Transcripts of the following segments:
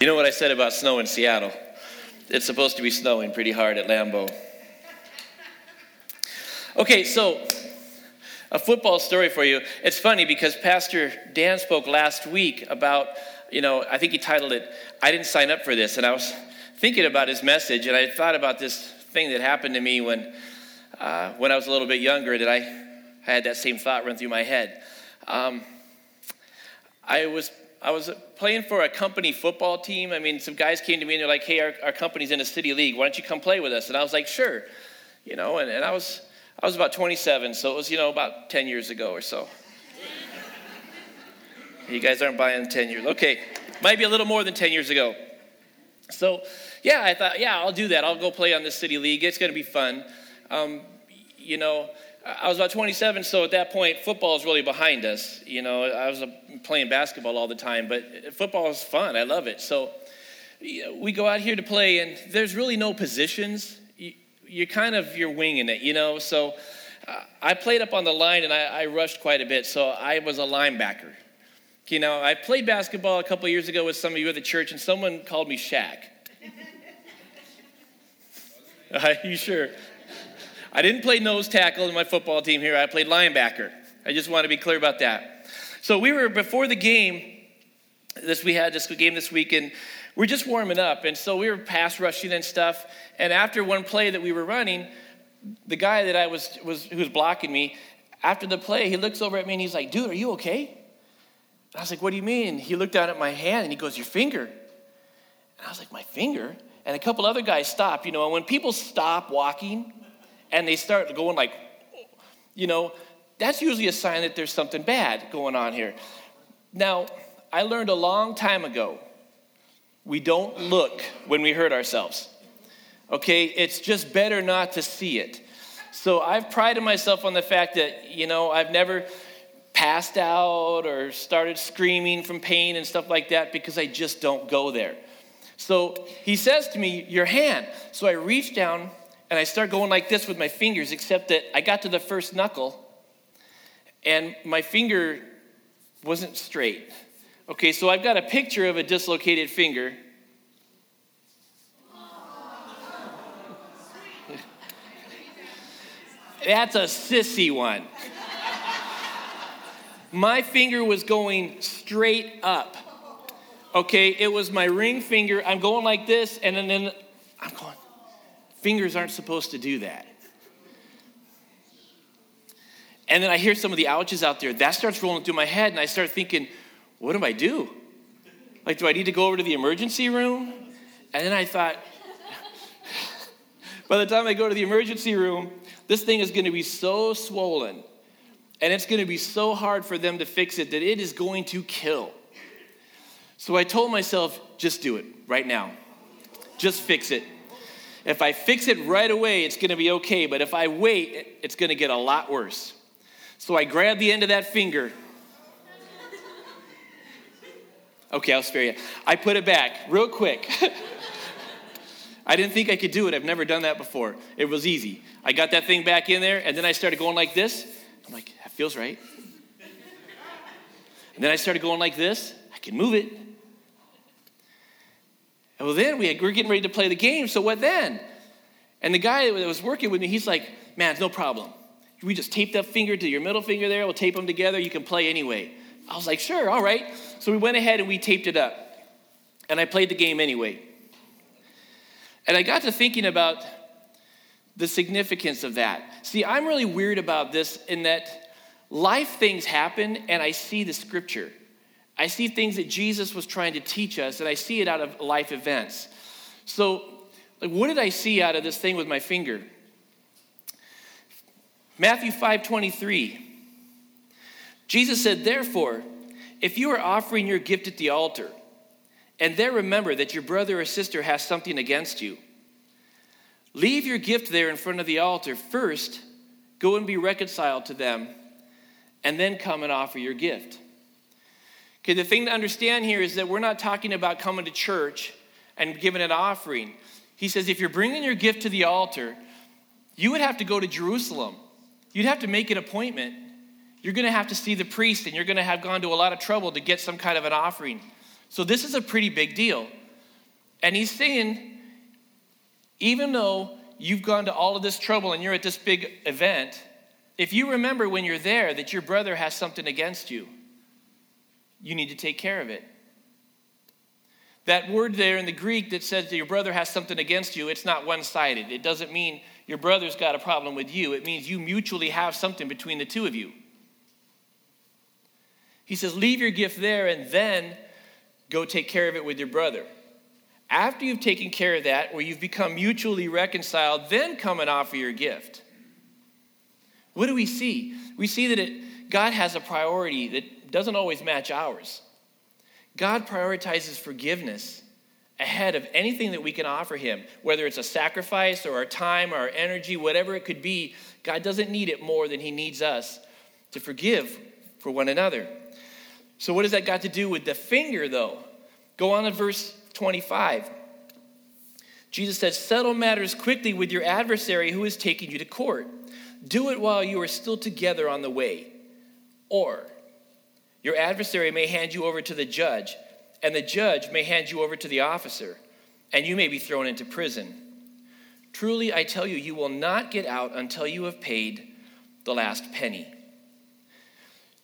You know what I said about snow in Seattle? It's supposed to be snowing pretty hard at Lambeau. Okay, so a football story for you. It's funny because Pastor Dan spoke last week about, you know, I think he titled it, I Didn't Sign Up for This. And I was thinking about his message and I thought about this thing that happened to me when, uh, when I was a little bit younger that I, I had that same thought run through my head. Um, I was I was playing for a company football team. I mean, some guys came to me and they're like, hey, our, our company's in a city league. Why don't you come play with us? And I was like, sure. You know, and, and I was I was about 27, so it was, you know, about 10 years ago or so. you guys aren't buying 10 years. Okay, might be a little more than 10 years ago. So, yeah, I thought, yeah, I'll do that. I'll go play on the city league. It's going to be fun. Um, you know, I was about 27, so at that point, football is really behind us. You know, I was playing basketball all the time, but football is fun. I love it. So we go out here to play, and there's really no positions. You're kind of you're winging it, you know. So uh, I played up on the line, and I, I rushed quite a bit. So I was a linebacker. You know, I played basketball a couple years ago with some of you at the church, and someone called me Shaq. Are you sure? I didn't play nose tackle in my football team here. I played linebacker. I just want to be clear about that. So we were before the game. This we had this game this week, and we're just warming up, and so we were pass rushing and stuff. And after one play that we were running, the guy that I was was who was blocking me, after the play, he looks over at me and he's like, "Dude, are you okay?" And I was like, "What do you mean?" He looked down at my hand and he goes, "Your finger." And I was like, "My finger?" And a couple other guys stopped. You know, and when people stop walking and they start going like, you know, that's usually a sign that there's something bad going on here. Now, I learned a long time ago we don't look when we hurt ourselves. Okay? It's just better not to see it. So I've prided myself on the fact that, you know, I've never passed out or started screaming from pain and stuff like that because I just don't go there. So he says to me, Your hand. So I reach down and I start going like this with my fingers, except that I got to the first knuckle and my finger wasn't straight. Okay, so I've got a picture of a dislocated finger. That's a sissy one. my finger was going straight up. Okay, it was my ring finger. I'm going like this, and then, then I'm going. Fingers aren't supposed to do that. And then I hear some of the ouches out there. That starts rolling through my head, and I start thinking, what do I do? Like, do I need to go over to the emergency room? And then I thought, by the time I go to the emergency room, this thing is going to be so swollen and it's going to be so hard for them to fix it that it is going to kill. So I told myself, just do it right now. Just fix it. If I fix it right away, it's going to be okay. But if I wait, it's going to get a lot worse. So I grab the end of that finger. Okay, I'll spare you. I put it back real quick. I didn't think I could do it. I've never done that before. It was easy. I got that thing back in there, and then I started going like this. I'm like, that feels right. And then I started going like this. I can move it. And well, then we had, we're getting ready to play the game, so what then? And the guy that was working with me, he's like, man, it's no problem. We just tape that finger to your middle finger there, we'll tape them together, you can play anyway. I was like, sure, all right. So we went ahead and we taped it up. And I played the game anyway. And I got to thinking about the significance of that. See, I'm really weird about this in that life things happen and I see the scripture. I see things that Jesus was trying to teach us, and I see it out of life events. So, like, what did I see out of this thing with my finger? Matthew 5 23. Jesus said, Therefore, if you are offering your gift at the altar, and there remember that your brother or sister has something against you, leave your gift there in front of the altar. First, go and be reconciled to them, and then come and offer your gift. Okay, the thing to understand here is that we're not talking about coming to church and giving an offering. He says if you're bringing your gift to the altar, you would have to go to Jerusalem. You'd have to make an appointment. You're going to have to see the priest, and you're going to have gone to a lot of trouble to get some kind of an offering. So, this is a pretty big deal. And he's saying, even though you've gone to all of this trouble and you're at this big event, if you remember when you're there that your brother has something against you, you need to take care of it. That word there in the Greek that says that your brother has something against you, it's not one sided. It doesn't mean your brother's got a problem with you, it means you mutually have something between the two of you. He says, Leave your gift there and then go take care of it with your brother. After you've taken care of that, where you've become mutually reconciled, then come and offer your gift. What do we see? We see that it, God has a priority that doesn't always match ours. God prioritizes forgiveness ahead of anything that we can offer Him, whether it's a sacrifice or our time or our energy, whatever it could be. God doesn't need it more than He needs us to forgive for one another. So, what does that got to do with the finger, though? Go on to verse 25. Jesus said, Settle matters quickly with your adversary who is taking you to court. Do it while you are still together on the way. Or your adversary may hand you over to the judge, and the judge may hand you over to the officer, and you may be thrown into prison. Truly, I tell you, you will not get out until you have paid the last penny.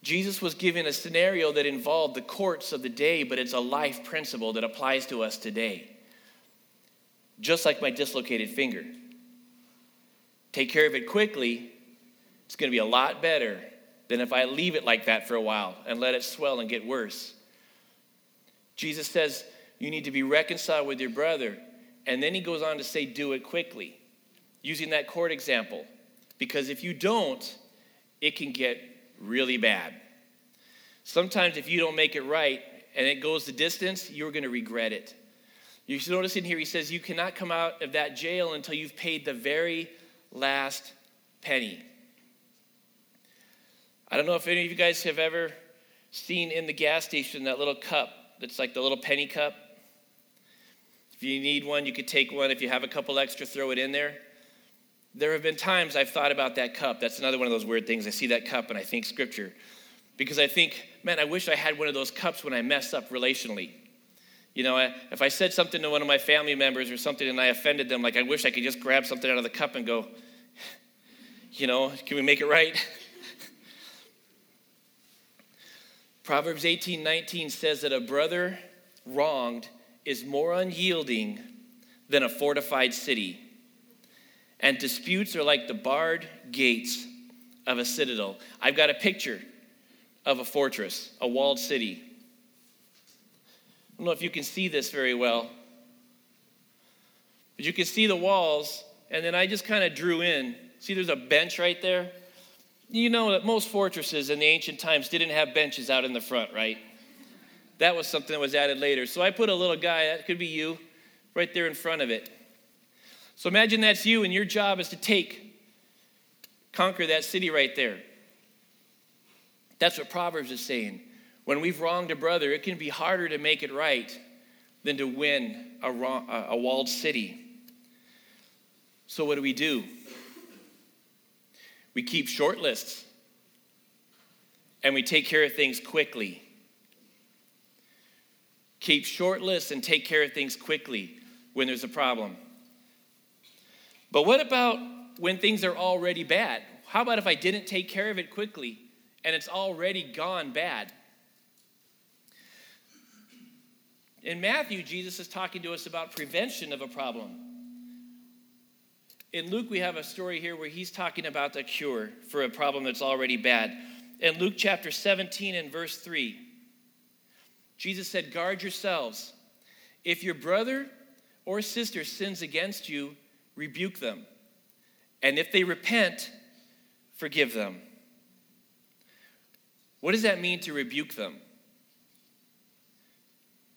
Jesus was given a scenario that involved the courts of the day, but it's a life principle that applies to us today. Just like my dislocated finger. Take care of it quickly, it's going to be a lot better than if I leave it like that for a while and let it swell and get worse. Jesus says you need to be reconciled with your brother. And then he goes on to say, do it quickly, using that court example. Because if you don't, it can get really bad. Sometimes, if you don't make it right and it goes the distance, you're going to regret it. You should notice in here, he says, You cannot come out of that jail until you've paid the very last penny. I don't know if any of you guys have ever seen in the gas station that little cup that's like the little penny cup. If you need one, you could take one. If you have a couple extra, throw it in there. There have been times I've thought about that cup. That's another one of those weird things. I see that cup and I think scripture. Because I think, man, I wish I had one of those cups when I mess up relationally. You know, if I said something to one of my family members or something and I offended them, like I wish I could just grab something out of the cup and go, you know, can we make it right? Proverbs 18 19 says that a brother wronged is more unyielding than a fortified city and disputes are like the barred gates of a citadel. I've got a picture of a fortress, a walled city. I don't know if you can see this very well, but you can see the walls, and then I just kind of drew in. See, there's a bench right there. You know that most fortresses in the ancient times didn't have benches out in the front, right? That was something that was added later. So I put a little guy, that could be you, right there in front of it. So imagine that's you, and your job is to take, conquer that city right there. That's what Proverbs is saying. When we've wronged a brother, it can be harder to make it right than to win a, wrong, a walled city. So, what do we do? We keep short lists and we take care of things quickly. Keep short lists and take care of things quickly when there's a problem. But what about when things are already bad? How about if I didn't take care of it quickly and it's already gone bad? In Matthew, Jesus is talking to us about prevention of a problem. In Luke, we have a story here where he's talking about the cure for a problem that's already bad. In Luke chapter 17 and verse 3, Jesus said, Guard yourselves. If your brother or sister sins against you, rebuke them. And if they repent, forgive them. What does that mean to rebuke them?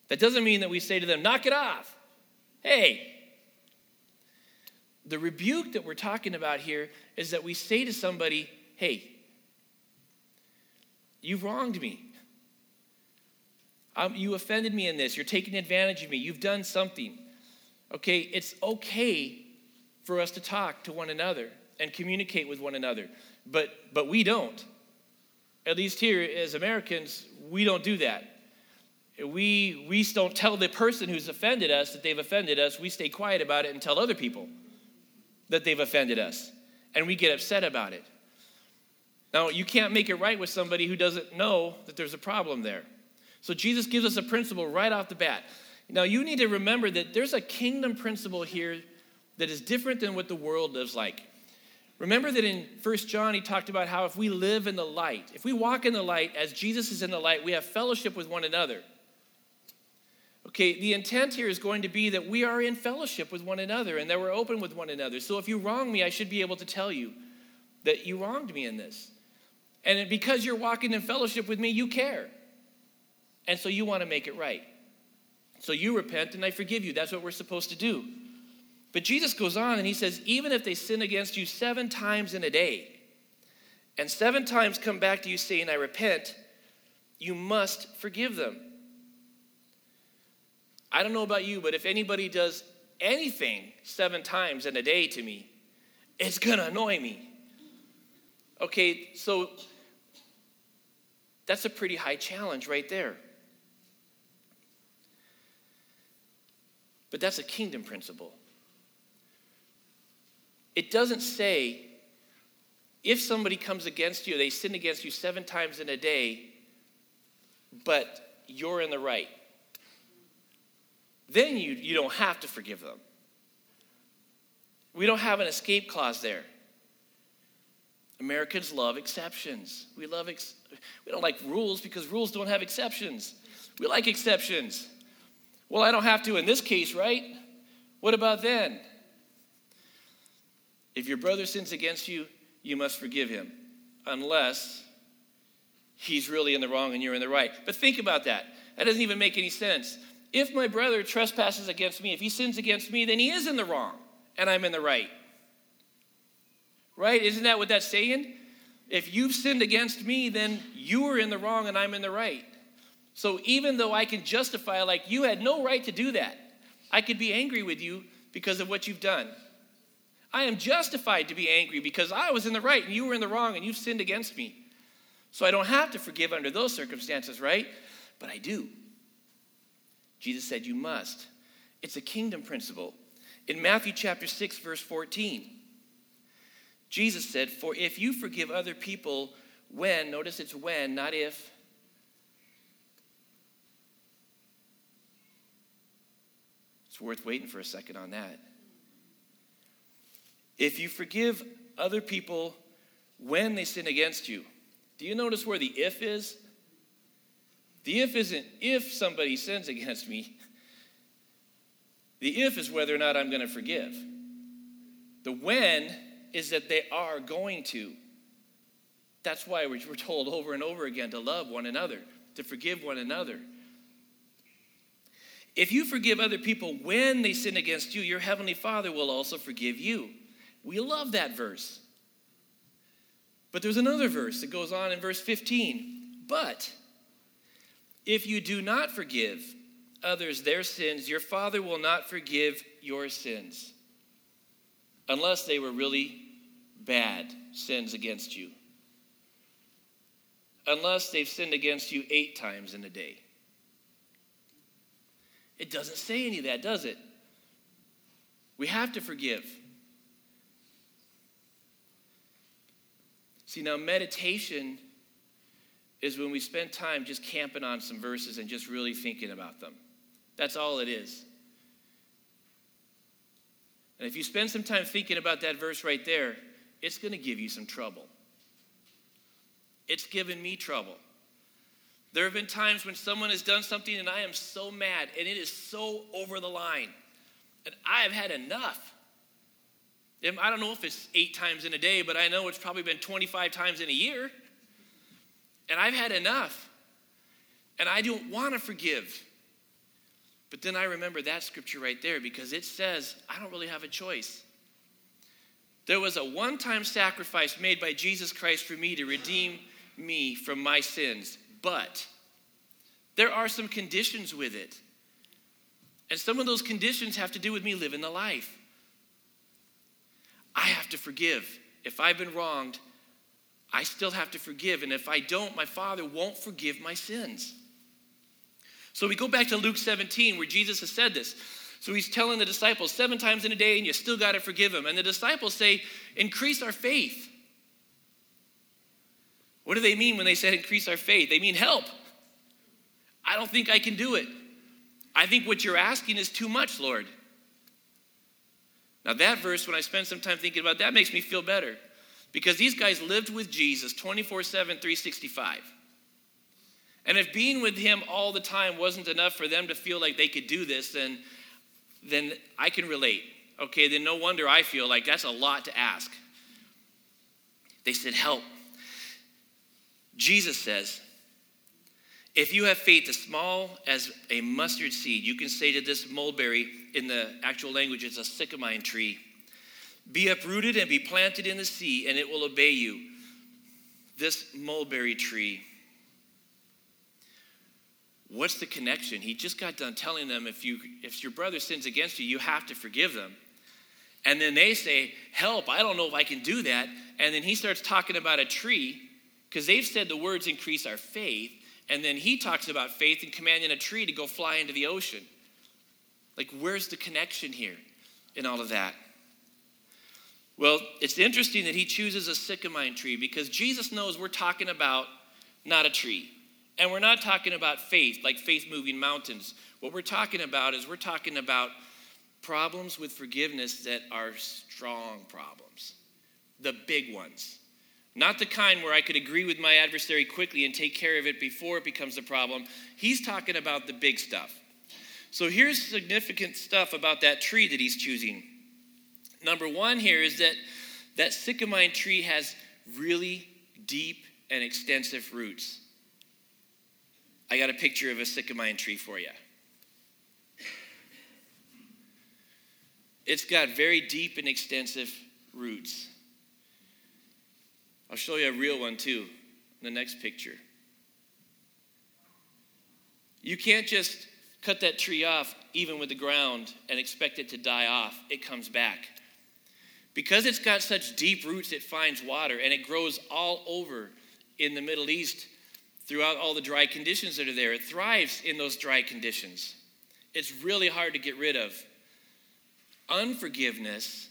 That doesn't mean that we say to them, knock it off. Hey. The rebuke that we're talking about here is that we say to somebody, hey, you've wronged me. Um, you offended me in this. You're taking advantage of me. You've done something. Okay, it's okay for us to talk to one another and communicate with one another. But, but we don't. At least here as Americans, we don't do that. we, we don't tell the person who's offended us that they've offended us. We stay quiet about it and tell other people that they've offended us. And we get upset about it. Now, you can't make it right with somebody who doesn't know that there's a problem there. So, Jesus gives us a principle right off the bat. Now, you need to remember that there's a kingdom principle here that is different than what the world lives like. Remember that in First John, he talked about how if we live in the light, if we walk in the light as Jesus is in the light, we have fellowship with one another. Okay, the intent here is going to be that we are in fellowship with one another and that we're open with one another. So if you wrong me, I should be able to tell you that you wronged me in this. And because you're walking in fellowship with me, you care. And so you want to make it right. So you repent and I forgive you. That's what we're supposed to do. But Jesus goes on and he says, even if they sin against you seven times in a day, and seven times come back to you saying, I repent, you must forgive them. I don't know about you, but if anybody does anything seven times in a day to me, it's gonna annoy me. Okay, so that's a pretty high challenge right there. But that's a kingdom principle. It doesn't say if somebody comes against you, they sin against you seven times in a day, but you're in the right. Then you, you don't have to forgive them. We don't have an escape clause there. Americans love exceptions. We love ex- we don't like rules because rules don't have exceptions. We like exceptions. Well, I don't have to in this case, right? What about then? If your brother sins against you, you must forgive him, unless he's really in the wrong and you're in the right. But think about that. That doesn't even make any sense. If my brother trespasses against me, if he sins against me, then he is in the wrong and I'm in the right. Right? Isn't that what that's saying? If you've sinned against me, then you are in the wrong and I'm in the right. So even though I can justify, like, you had no right to do that, I could be angry with you because of what you've done. I am justified to be angry because I was in the right and you were in the wrong and you've sinned against me. So I don't have to forgive under those circumstances, right? But I do. Jesus said, You must. It's a kingdom principle. In Matthew chapter 6, verse 14, Jesus said, For if you forgive other people when, notice it's when, not if, it's worth waiting for a second on that. If you forgive other people when they sin against you, do you notice where the if is? The if isn't if somebody sins against me. The if is whether or not I'm going to forgive. The when is that they are going to. That's why we're told over and over again to love one another, to forgive one another. If you forgive other people when they sin against you, your heavenly Father will also forgive you. We love that verse. But there's another verse that goes on in verse 15. But if you do not forgive others their sins, your Father will not forgive your sins unless they were really bad sins against you. Unless they've sinned against you eight times in a day. It doesn't say any of that, does it? We have to forgive. See, now meditation is when we spend time just camping on some verses and just really thinking about them. That's all it is. And if you spend some time thinking about that verse right there, it's going to give you some trouble. It's given me trouble. There have been times when someone has done something and I am so mad and it is so over the line. And I have had enough. I don't know if it's eight times in a day, but I know it's probably been 25 times in a year. And I've had enough. And I don't want to forgive. But then I remember that scripture right there because it says, I don't really have a choice. There was a one time sacrifice made by Jesus Christ for me to redeem me from my sins. But there are some conditions with it. And some of those conditions have to do with me living the life. I have to forgive. If I've been wronged, I still have to forgive. And if I don't, my Father won't forgive my sins. So we go back to Luke 17 where Jesus has said this. So he's telling the disciples seven times in a day, and you still got to forgive him. And the disciples say, increase our faith. What do they mean when they said increase our faith? They mean help. I don't think I can do it. I think what you're asking is too much, Lord. Now, that verse, when I spend some time thinking about that, makes me feel better because these guys lived with Jesus 24 7, 365. And if being with him all the time wasn't enough for them to feel like they could do this, then then I can relate. Okay, then no wonder I feel like that's a lot to ask. They said, Help. Jesus says, If you have faith as small as a mustard seed, you can say to this mulberry, in the actual language, it's a sycamine tree, be uprooted and be planted in the sea, and it will obey you. This mulberry tree What's the connection? He just got done telling them if you if your brother sins against you, you have to forgive them. And then they say, "Help, I don't know if I can do that." And then he starts talking about a tree because they've said the words increase our faith, and then he talks about faith and commanding a tree to go fly into the ocean. Like where's the connection here in all of that? Well, it's interesting that he chooses a sycamine tree because Jesus knows we're talking about not a tree. And we're not talking about faith, like faith moving mountains. What we're talking about is we're talking about problems with forgiveness that are strong problems, the big ones. Not the kind where I could agree with my adversary quickly and take care of it before it becomes a problem. He's talking about the big stuff. So here's significant stuff about that tree that he's choosing. Number one here is that that sycamine tree has really deep and extensive roots. I got a picture of a sycamine tree for you. It's got very deep and extensive roots. I'll show you a real one too in the next picture. You can't just cut that tree off, even with the ground, and expect it to die off. It comes back. Because it's got such deep roots, it finds water and it grows all over in the Middle East throughout all the dry conditions that are there. It thrives in those dry conditions. It's really hard to get rid of. Unforgiveness,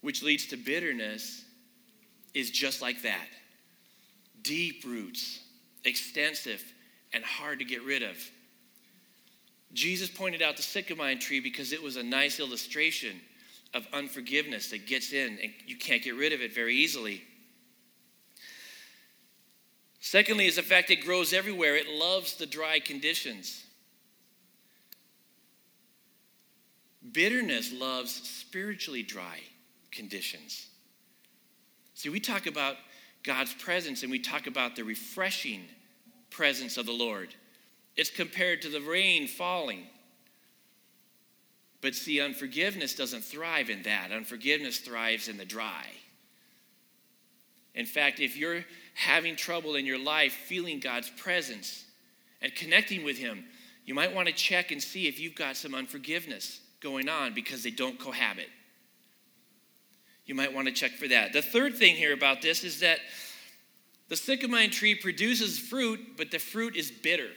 which leads to bitterness, is just like that deep roots, extensive, and hard to get rid of. Jesus pointed out the sycamore tree because it was a nice illustration of unforgiveness that gets in and you can't get rid of it very easily. Secondly, is the fact it grows everywhere. It loves the dry conditions. Bitterness loves spiritually dry conditions. See, we talk about God's presence and we talk about the refreshing presence of the Lord. It's compared to the rain falling. But see, unforgiveness doesn't thrive in that. Unforgiveness thrives in the dry. In fact, if you're having trouble in your life feeling God's presence and connecting with Him, you might want to check and see if you've got some unforgiveness going on because they don't cohabit. You might want to check for that. The third thing here about this is that the sycamore tree produces fruit, but the fruit is bitter.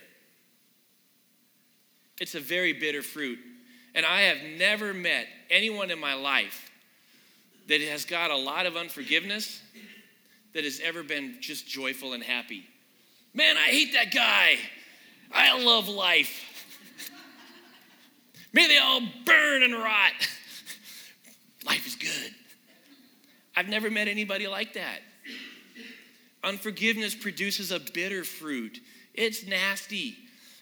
It's a very bitter fruit. And I have never met anyone in my life that has got a lot of unforgiveness that has ever been just joyful and happy. Man, I hate that guy. I love life. May they all burn and rot. life is good. I've never met anybody like that. Unforgiveness produces a bitter fruit. It's nasty.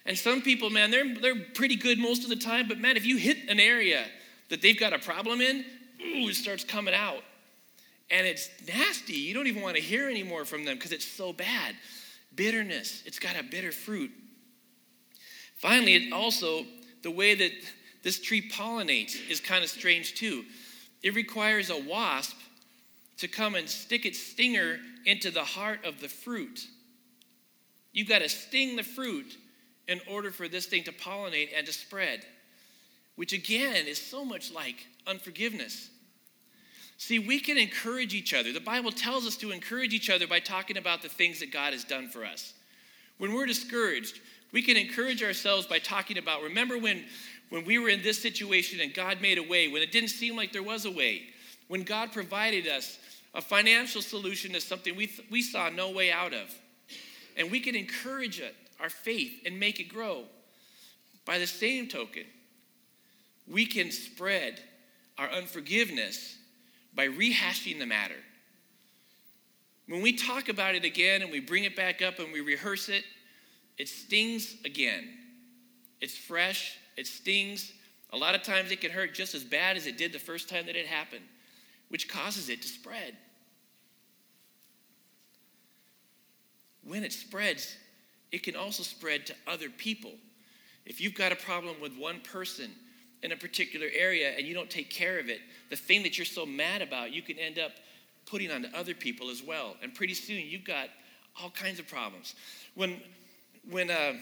And some people, man, they're, they're pretty good most of the time, but man, if you hit an area that they've got a problem in, ooh, it starts coming out and it's nasty. You don't even want to hear anymore from them because it's so bad. Bitterness, it's got a bitter fruit. Finally, it also, the way that this tree pollinates is kind of strange too. It requires a wasp to come and stick its stinger into the heart of the fruit. You've got to sting the fruit in order for this thing to pollinate and to spread, which again is so much like unforgiveness. See, we can encourage each other. The Bible tells us to encourage each other by talking about the things that God has done for us. When we're discouraged, We can encourage ourselves by talking about, remember when, when we were in this situation and God made a way, when it didn't seem like there was a way, when God provided us a financial solution to something we, th- we saw no way out of. And we can encourage it, our faith and make it grow. By the same token, we can spread our unforgiveness by rehashing the matter. When we talk about it again and we bring it back up and we rehearse it, it stings again. It's fresh, it stings. A lot of times it can hurt just as bad as it did the first time that it happened, which causes it to spread. When it spreads, it can also spread to other people. If you've got a problem with one person in a particular area and you don't take care of it, the thing that you're so mad about, you can end up putting on other people as well. And pretty soon you've got all kinds of problems. When, when uh,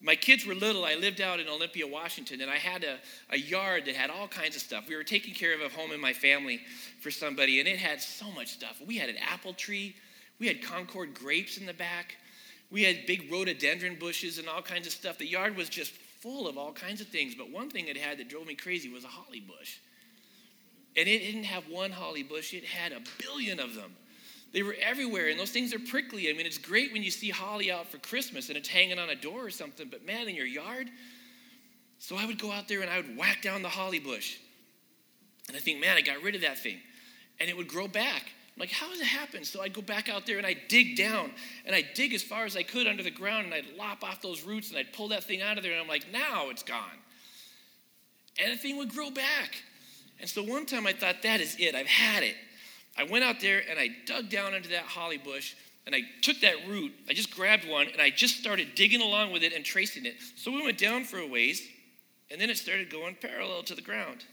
my kids were little, I lived out in Olympia, Washington, and I had a, a yard that had all kinds of stuff. We were taking care of a home in my family for somebody, and it had so much stuff. We had an apple tree, we had Concord grapes in the back, we had big rhododendron bushes and all kinds of stuff. The yard was just full of all kinds of things, but one thing it had that drove me crazy was a holly bush. And it didn't have one holly bush, it had a billion of them. They were everywhere, and those things are prickly. I mean, it's great when you see holly out for Christmas and it's hanging on a door or something, but man, in your yard. So I would go out there and I would whack down the holly bush. And I think, man, I got rid of that thing. And it would grow back. I'm like, how does it happen? So I'd go back out there and I'd dig down and I'd dig as far as I could under the ground and I'd lop off those roots and I'd pull that thing out of there. And I'm like, now it's gone. And the thing would grow back. And so one time I thought, that is it. I've had it. I went out there and I dug down into that holly bush and I took that root. I just grabbed one and I just started digging along with it and tracing it. So we went down for a ways and then it started going parallel to the ground.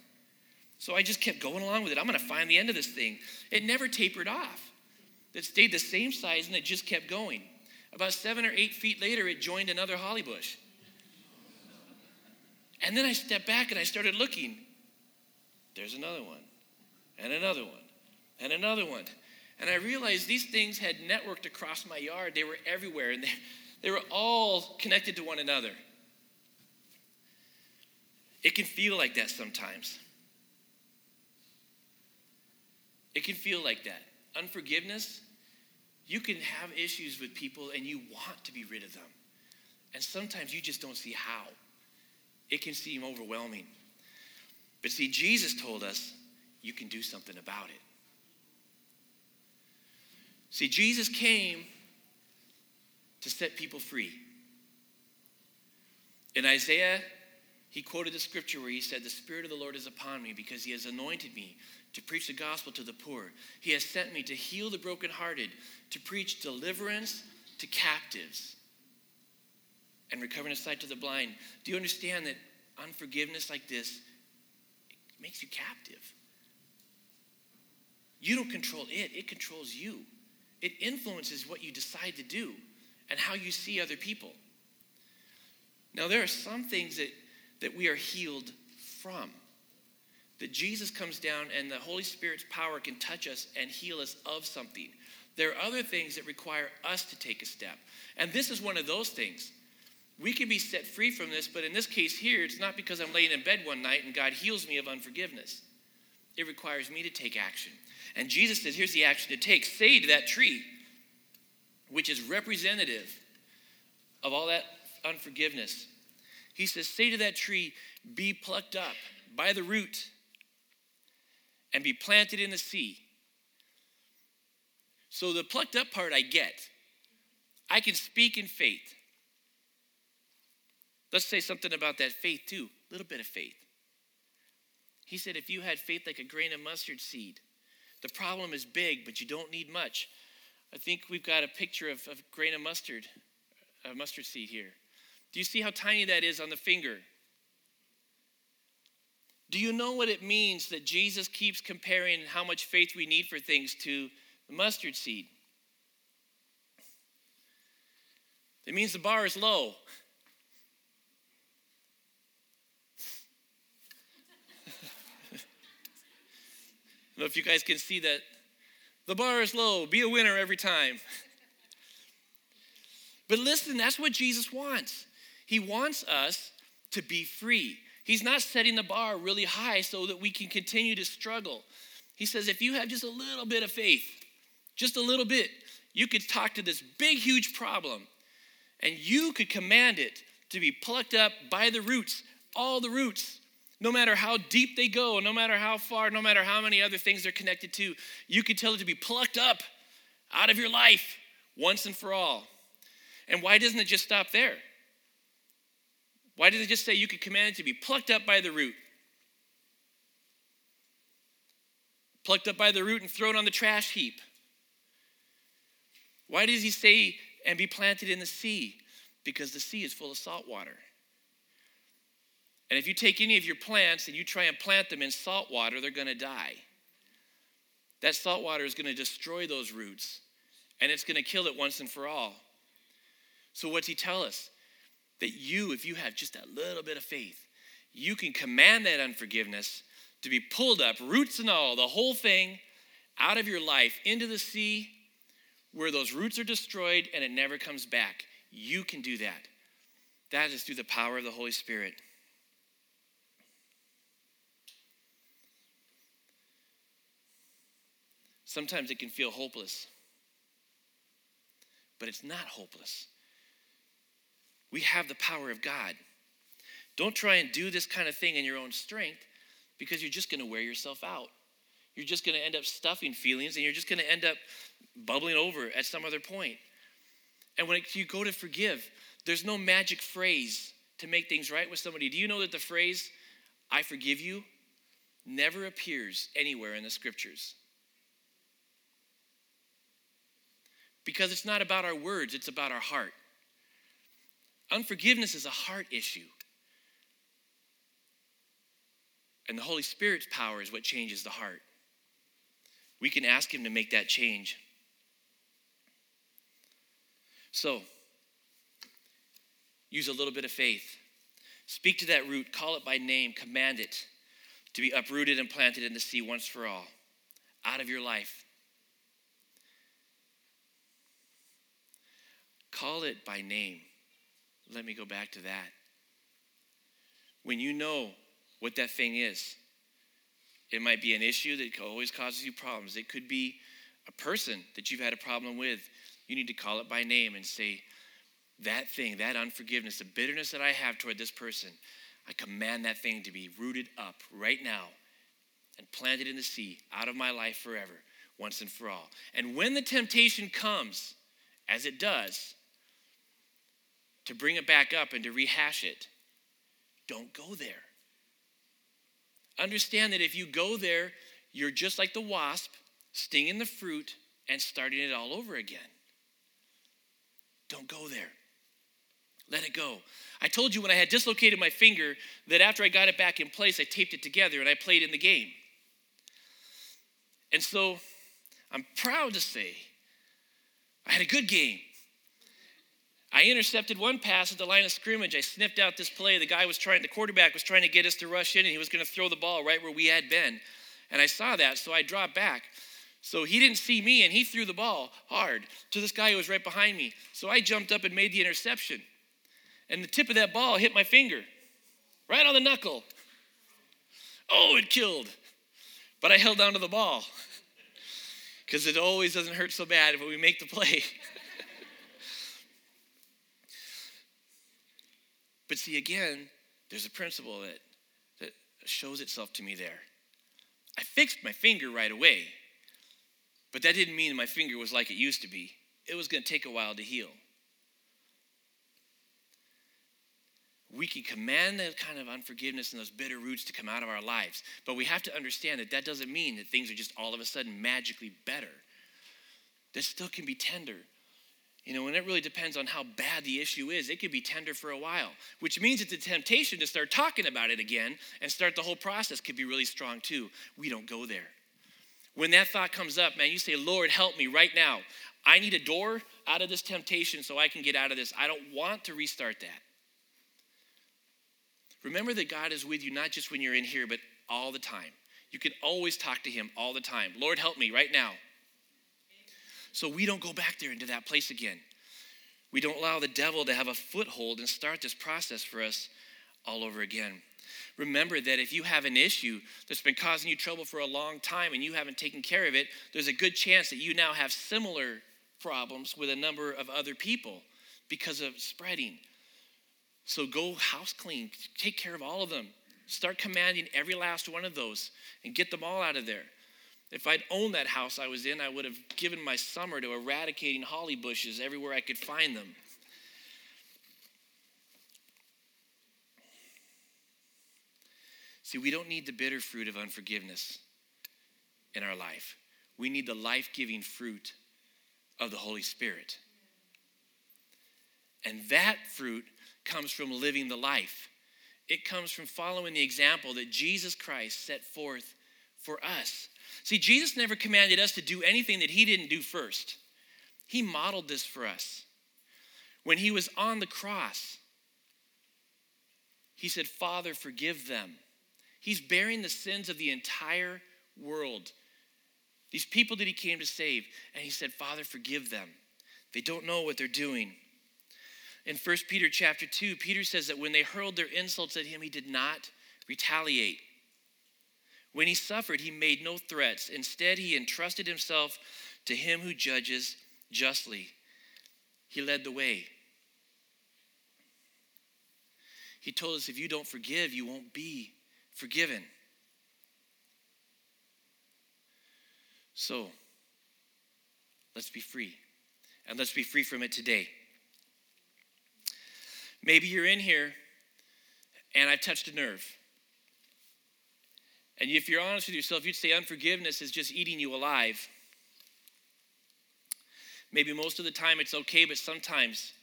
So I just kept going along with it. I'm going to find the end of this thing. It never tapered off. It stayed the same size and it just kept going. About seven or eight feet later, it joined another holly bush. And then I stepped back and I started looking. There's another one, and another one, and another one. And I realized these things had networked across my yard. They were everywhere, and they, they were all connected to one another. It can feel like that sometimes. It can feel like that. Unforgiveness, you can have issues with people and you want to be rid of them. And sometimes you just don't see how. It can seem overwhelming. But see, Jesus told us you can do something about it. See, Jesus came to set people free. In Isaiah, he quoted the scripture where he said, The Spirit of the Lord is upon me because he has anointed me to preach the gospel to the poor. He has sent me to heal the brokenhearted, to preach deliverance to captives, and recovering the sight to the blind. Do you understand that unforgiveness like this makes you captive. You don't control it, it controls you. It influences what you decide to do and how you see other people. Now, there are some things that, that we are healed from. That Jesus comes down and the Holy Spirit's power can touch us and heal us of something. There are other things that require us to take a step. And this is one of those things. We can be set free from this, but in this case here, it's not because I'm laying in bed one night and God heals me of unforgiveness. It requires me to take action. And Jesus says, here's the action to take say to that tree, which is representative of all that unforgiveness. He says, say to that tree, be plucked up by the root and be planted in the sea. So the plucked up part I get. I can speak in faith. Let's say something about that faith too. A little bit of faith. He said, if you had faith like a grain of mustard seed, the problem is big, but you don't need much. I think we've got a picture of a grain of mustard, a mustard seed here. Do you see how tiny that is on the finger? Do you know what it means that Jesus keeps comparing how much faith we need for things to the mustard seed? It means the bar is low. I don't know if you guys can see that. The bar is low. Be a winner every time. But listen, that's what Jesus wants. He wants us to be free. He's not setting the bar really high so that we can continue to struggle. He says, if you have just a little bit of faith, just a little bit, you could talk to this big, huge problem and you could command it to be plucked up by the roots, all the roots, no matter how deep they go, no matter how far, no matter how many other things they're connected to. You could tell it to be plucked up out of your life once and for all. And why doesn't it just stop there? Why does it just say you could command it to be plucked up by the root? Plucked up by the root and thrown on the trash heap. Why does he say and be planted in the sea? Because the sea is full of salt water. And if you take any of your plants and you try and plant them in salt water, they're going to die. That salt water is going to destroy those roots and it's going to kill it once and for all. So, what's he tell us? That you, if you have just a little bit of faith, you can command that unforgiveness to be pulled up, roots and all, the whole thing, out of your life into the sea where those roots are destroyed and it never comes back. You can do that. That is through the power of the Holy Spirit. Sometimes it can feel hopeless, but it's not hopeless. We have the power of God. Don't try and do this kind of thing in your own strength because you're just going to wear yourself out. You're just going to end up stuffing feelings and you're just going to end up bubbling over at some other point. And when you go to forgive, there's no magic phrase to make things right with somebody. Do you know that the phrase, I forgive you, never appears anywhere in the scriptures? Because it's not about our words, it's about our heart. Unforgiveness is a heart issue. And the Holy Spirit's power is what changes the heart. We can ask Him to make that change. So, use a little bit of faith. Speak to that root, call it by name, command it to be uprooted and planted in the sea once for all, out of your life. Call it by name. Let me go back to that. When you know what that thing is, it might be an issue that always causes you problems. It could be a person that you've had a problem with. You need to call it by name and say, That thing, that unforgiveness, the bitterness that I have toward this person, I command that thing to be rooted up right now and planted in the sea out of my life forever, once and for all. And when the temptation comes, as it does, to bring it back up and to rehash it, don't go there. Understand that if you go there, you're just like the wasp, stinging the fruit and starting it all over again. Don't go there. Let it go. I told you when I had dislocated my finger that after I got it back in place, I taped it together and I played in the game. And so I'm proud to say I had a good game. I intercepted one pass at the line of scrimmage. I sniffed out this play. The guy was trying, the quarterback was trying to get us to rush in, and he was going to throw the ball right where we had been. And I saw that, so I dropped back. So he didn't see me, and he threw the ball hard to this guy who was right behind me. So I jumped up and made the interception. And the tip of that ball hit my finger, right on the knuckle. Oh, it killed. But I held on to the ball because it always doesn't hurt so bad when we make the play. But see, again, there's a principle that, that shows itself to me there. I fixed my finger right away, but that didn't mean my finger was like it used to be. It was going to take a while to heal. We can command that kind of unforgiveness and those bitter roots to come out of our lives, but we have to understand that that doesn't mean that things are just all of a sudden magically better. That still can be tender. You know, and it really depends on how bad the issue is. It could be tender for a while, which means that the temptation to start talking about it again and start the whole process could be really strong too. We don't go there. When that thought comes up, man, you say, Lord, help me right now. I need a door out of this temptation so I can get out of this. I don't want to restart that. Remember that God is with you not just when you're in here, but all the time. You can always talk to Him all the time. Lord, help me right now. So we don't go back there into that place again. We don't allow the devil to have a foothold and start this process for us all over again. Remember that if you have an issue that's been causing you trouble for a long time and you haven't taken care of it, there's a good chance that you now have similar problems with a number of other people because of spreading. So go house clean, take care of all of them. Start commanding every last one of those and get them all out of there. If I'd owned that house I was in, I would have given my summer to eradicating holly bushes everywhere I could find them. See, we don't need the bitter fruit of unforgiveness in our life. We need the life giving fruit of the Holy Spirit. And that fruit comes from living the life. It comes from following the example that Jesus Christ set forth for us. See, Jesus never commanded us to do anything that he didn't do first. He modeled this for us. When he was on the cross, he said, Father, forgive them. He's bearing the sins of the entire world. These people that he came to save. And he said, Father, forgive them. They don't know what they're doing. In 1 Peter chapter 2, Peter says that when they hurled their insults at him, he did not retaliate. When he suffered, he made no threats. Instead, he entrusted himself to him who judges justly. He led the way. He told us if you don't forgive, you won't be forgiven. So, let's be free. And let's be free from it today. Maybe you're in here and I've touched a nerve. And if you're honest with yourself, you'd say unforgiveness is just eating you alive. Maybe most of the time it's okay, but sometimes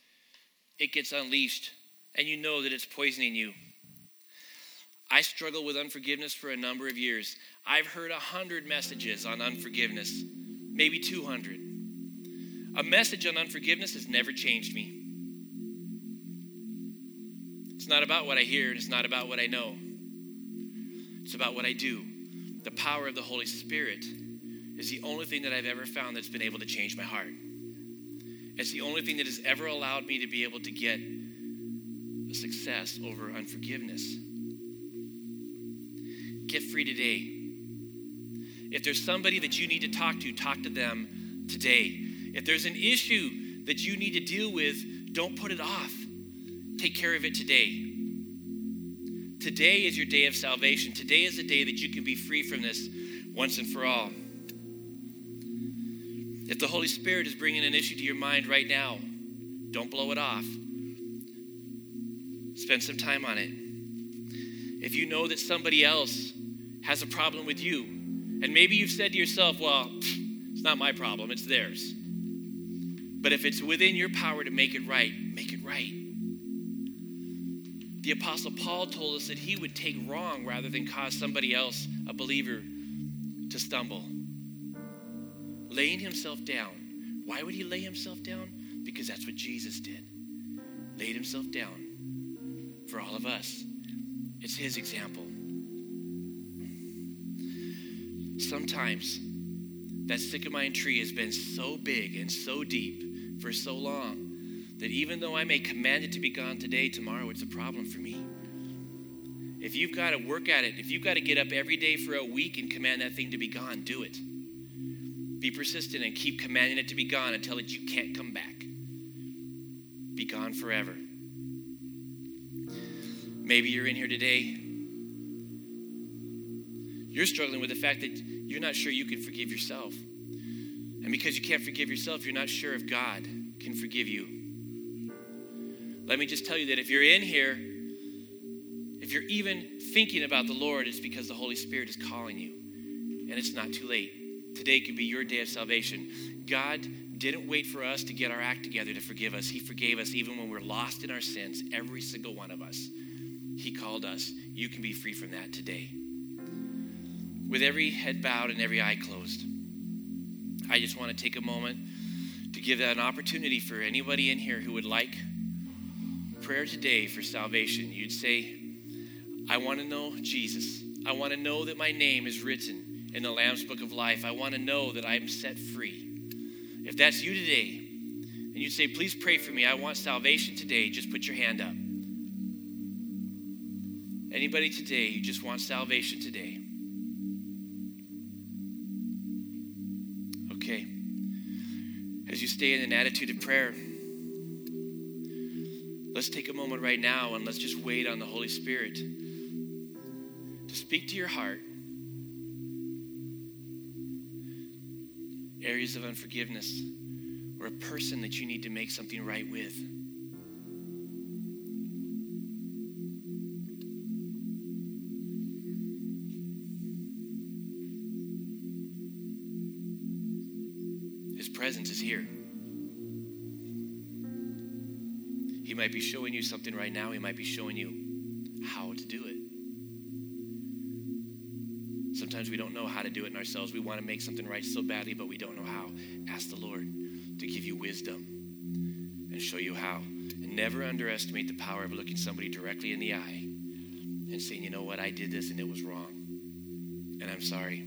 it gets unleashed and you know that it's poisoning you. I struggled with unforgiveness for a number of years. I've heard a hundred messages on unforgiveness, maybe 200. A message on unforgiveness has never changed me. It's not about what I hear, and it's not about what I know. It's about what I do. The power of the Holy Spirit is the only thing that I've ever found that's been able to change my heart. It's the only thing that has ever allowed me to be able to get success over unforgiveness. Get free today. If there's somebody that you need to talk to, talk to them today. If there's an issue that you need to deal with, don't put it off. Take care of it today. Today is your day of salvation. Today is the day that you can be free from this once and for all. If the Holy Spirit is bringing an issue to your mind right now, don't blow it off. Spend some time on it. If you know that somebody else has a problem with you, and maybe you've said to yourself, well, it's not my problem, it's theirs. But if it's within your power to make it right, make it right. The Apostle Paul told us that he would take wrong rather than cause somebody else, a believer, to stumble. Laying himself down. Why would he lay himself down? Because that's what Jesus did. Laid himself down for all of us. It's his example. Sometimes that sycamore tree has been so big and so deep for so long that even though I may command it to be gone today, tomorrow it's a problem for me. If you've got to work at it, if you've got to get up every day for a week and command that thing to be gone, do it. Be persistent and keep commanding it to be gone until it, you can't come back. Be gone forever. Maybe you're in here today. You're struggling with the fact that you're not sure you can forgive yourself. And because you can't forgive yourself, you're not sure if God can forgive you. Let me just tell you that if you're in here, if you're even thinking about the Lord, it's because the Holy Spirit is calling you. And it's not too late. Today could be your day of salvation. God didn't wait for us to get our act together to forgive us. He forgave us even when we're lost in our sins, every single one of us. He called us. You can be free from that today. With every head bowed and every eye closed, I just want to take a moment to give that an opportunity for anybody in here who would like prayer today for salvation, you'd say, I want to know Jesus. I want to know that my name is written in the Lamb's Book of Life. I want to know that I'm set free. If that's you today, and you say, Please pray for me. I want salvation today, just put your hand up. Anybody today who just wants salvation today? Okay. As you stay in an attitude of prayer, let's take a moment right now and let's just wait on the Holy Spirit to speak to your heart. Areas of unforgiveness or a person that you need to make something right with. His presence is here. Might be showing you something right now, He might be showing you how to do it. Sometimes we don't know how to do it in ourselves. We want to make something right so badly, but we don't know how. Ask the Lord to give you wisdom and show you how. And never underestimate the power of looking somebody directly in the eye and saying, you know what, I did this and it was wrong. And I'm sorry.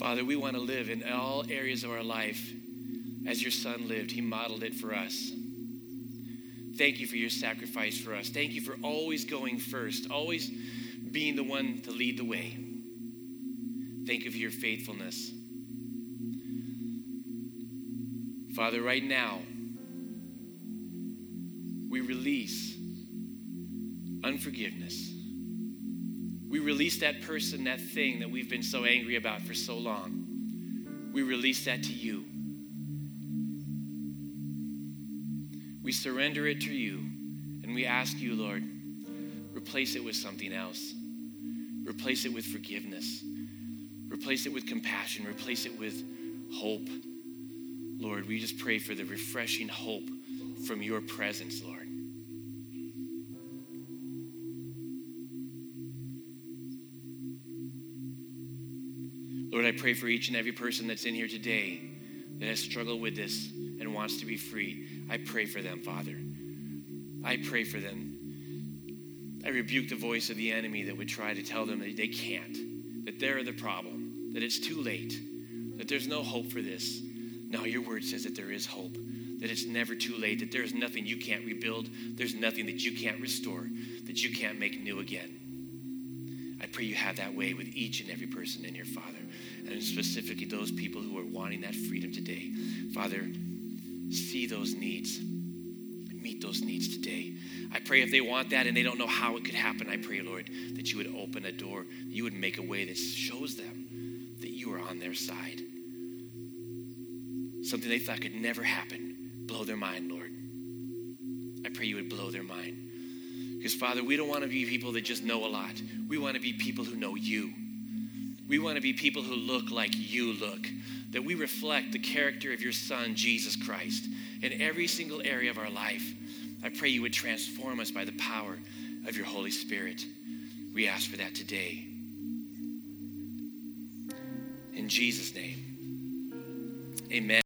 Father, we want to live in all areas of our life as your son lived. He modeled it for us. Thank you for your sacrifice for us. Thank you for always going first, always being the one to lead the way. Thank you for your faithfulness. Father, right now, we release unforgiveness. We release that person, that thing that we've been so angry about for so long. We release that to you. We surrender it to you and we ask you, Lord, replace it with something else. Replace it with forgiveness. Replace it with compassion. Replace it with hope. Lord, we just pray for the refreshing hope from your presence, Lord. I pray for each and every person that's in here today that has struggled with this and wants to be free. I pray for them, Father. I pray for them. I rebuke the voice of the enemy that would try to tell them that they can't, that they're the problem, that it's too late, that there's no hope for this. No, your word says that there is hope, that it's never too late, that there's nothing you can't rebuild, there's nothing that you can't restore, that you can't make new again. I pray you have that way with each and every person in here, Father, and specifically those people who are wanting that freedom today. Father, see those needs, meet those needs today. I pray if they want that and they don't know how it could happen, I pray, Lord, that you would open a door, you would make a way that shows them that you are on their side. Something they thought could never happen. Blow their mind, Lord. I pray you would blow their mind. Because, Father, we don't want to be people that just know a lot. We want to be people who know you. We want to be people who look like you look, that we reflect the character of your Son, Jesus Christ, in every single area of our life. I pray you would transform us by the power of your Holy Spirit. We ask for that today. In Jesus' name, amen.